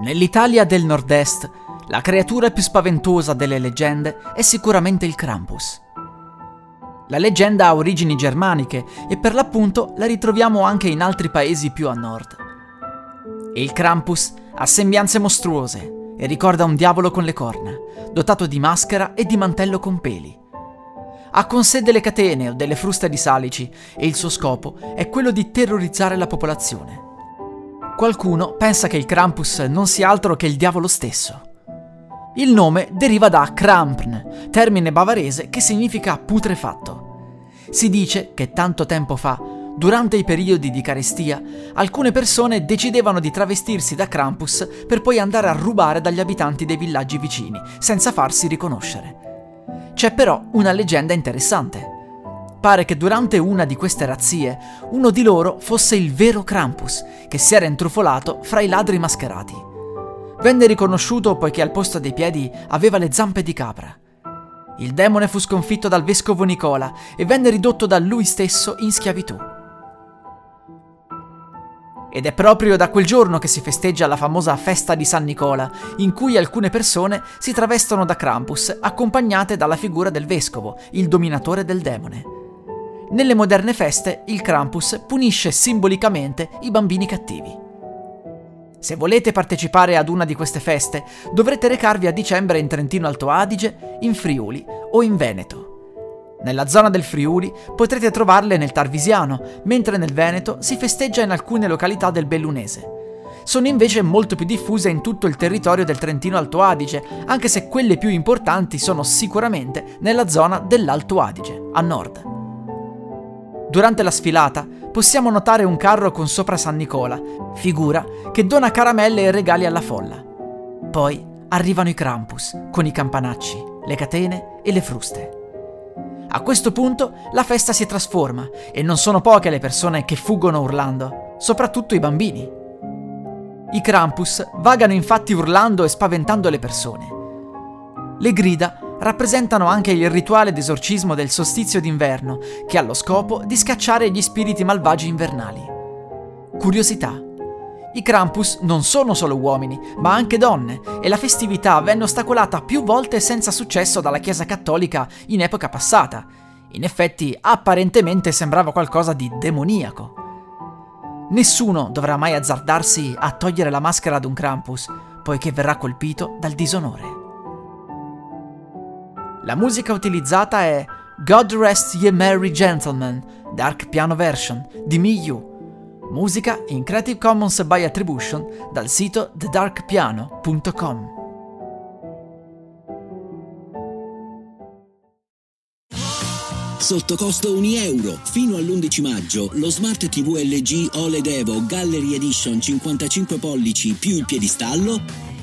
Nell'Italia del Nord-Est, la creatura più spaventosa delle leggende è sicuramente il Krampus. La leggenda ha origini germaniche e per l'appunto la ritroviamo anche in altri paesi più a nord. Il Krampus ha sembianze mostruose e ricorda un diavolo con le corna, dotato di maschera e di mantello con peli. Ha con sé delle catene o delle fruste di salici e il suo scopo è quello di terrorizzare la popolazione. Qualcuno pensa che il Krampus non sia altro che il diavolo stesso. Il nome deriva da Krampn, termine bavarese che significa putrefatto. Si dice che tanto tempo fa, durante i periodi di carestia, alcune persone decidevano di travestirsi da Krampus per poi andare a rubare dagli abitanti dei villaggi vicini, senza farsi riconoscere. C'è però una leggenda interessante. Pare che durante una di queste razzie uno di loro fosse il vero Krampus, che si era intrufolato fra i ladri mascherati. Venne riconosciuto poiché al posto dei piedi aveva le zampe di capra. Il demone fu sconfitto dal vescovo Nicola e venne ridotto da lui stesso in schiavitù. Ed è proprio da quel giorno che si festeggia la famosa festa di San Nicola, in cui alcune persone si travestono da Krampus accompagnate dalla figura del vescovo, il dominatore del demone. Nelle moderne feste il Krampus punisce simbolicamente i bambini cattivi. Se volete partecipare ad una di queste feste, dovrete recarvi a dicembre in Trentino Alto Adige, in Friuli o in Veneto. Nella zona del Friuli potrete trovarle nel Tarvisiano, mentre nel Veneto si festeggia in alcune località del Bellunese. Sono invece molto più diffuse in tutto il territorio del Trentino Alto Adige, anche se quelle più importanti sono sicuramente nella zona dell'Alto Adige, a nord. Durante la sfilata possiamo notare un carro con sopra San Nicola, figura che dona caramelle e regali alla folla. Poi arrivano i Krampus, con i campanacci, le catene e le fruste. A questo punto la festa si trasforma e non sono poche le persone che fuggono urlando, soprattutto i bambini. I Krampus vagano infatti urlando e spaventando le persone. Le grida rappresentano anche il rituale d'esorcismo del solstizio d'inverno, che ha lo scopo di scacciare gli spiriti malvagi invernali. Curiosità. I Krampus non sono solo uomini, ma anche donne, e la festività venne ostacolata più volte senza successo dalla Chiesa cattolica in epoca passata. In effetti, apparentemente sembrava qualcosa di demoniaco. Nessuno dovrà mai azzardarsi a togliere la maschera ad un Krampus, poiché verrà colpito dal disonore. La musica utilizzata è God Rest Ye Merry Gentlemen, Dark Piano Version di Miyu. Musica in Creative Commons by Attribution dal sito thedarkpiano.com. Sotto costo 1 euro. Fino all'11 maggio lo Smart TV LG OLED Evo Gallery Edition 55 pollici più il piedistallo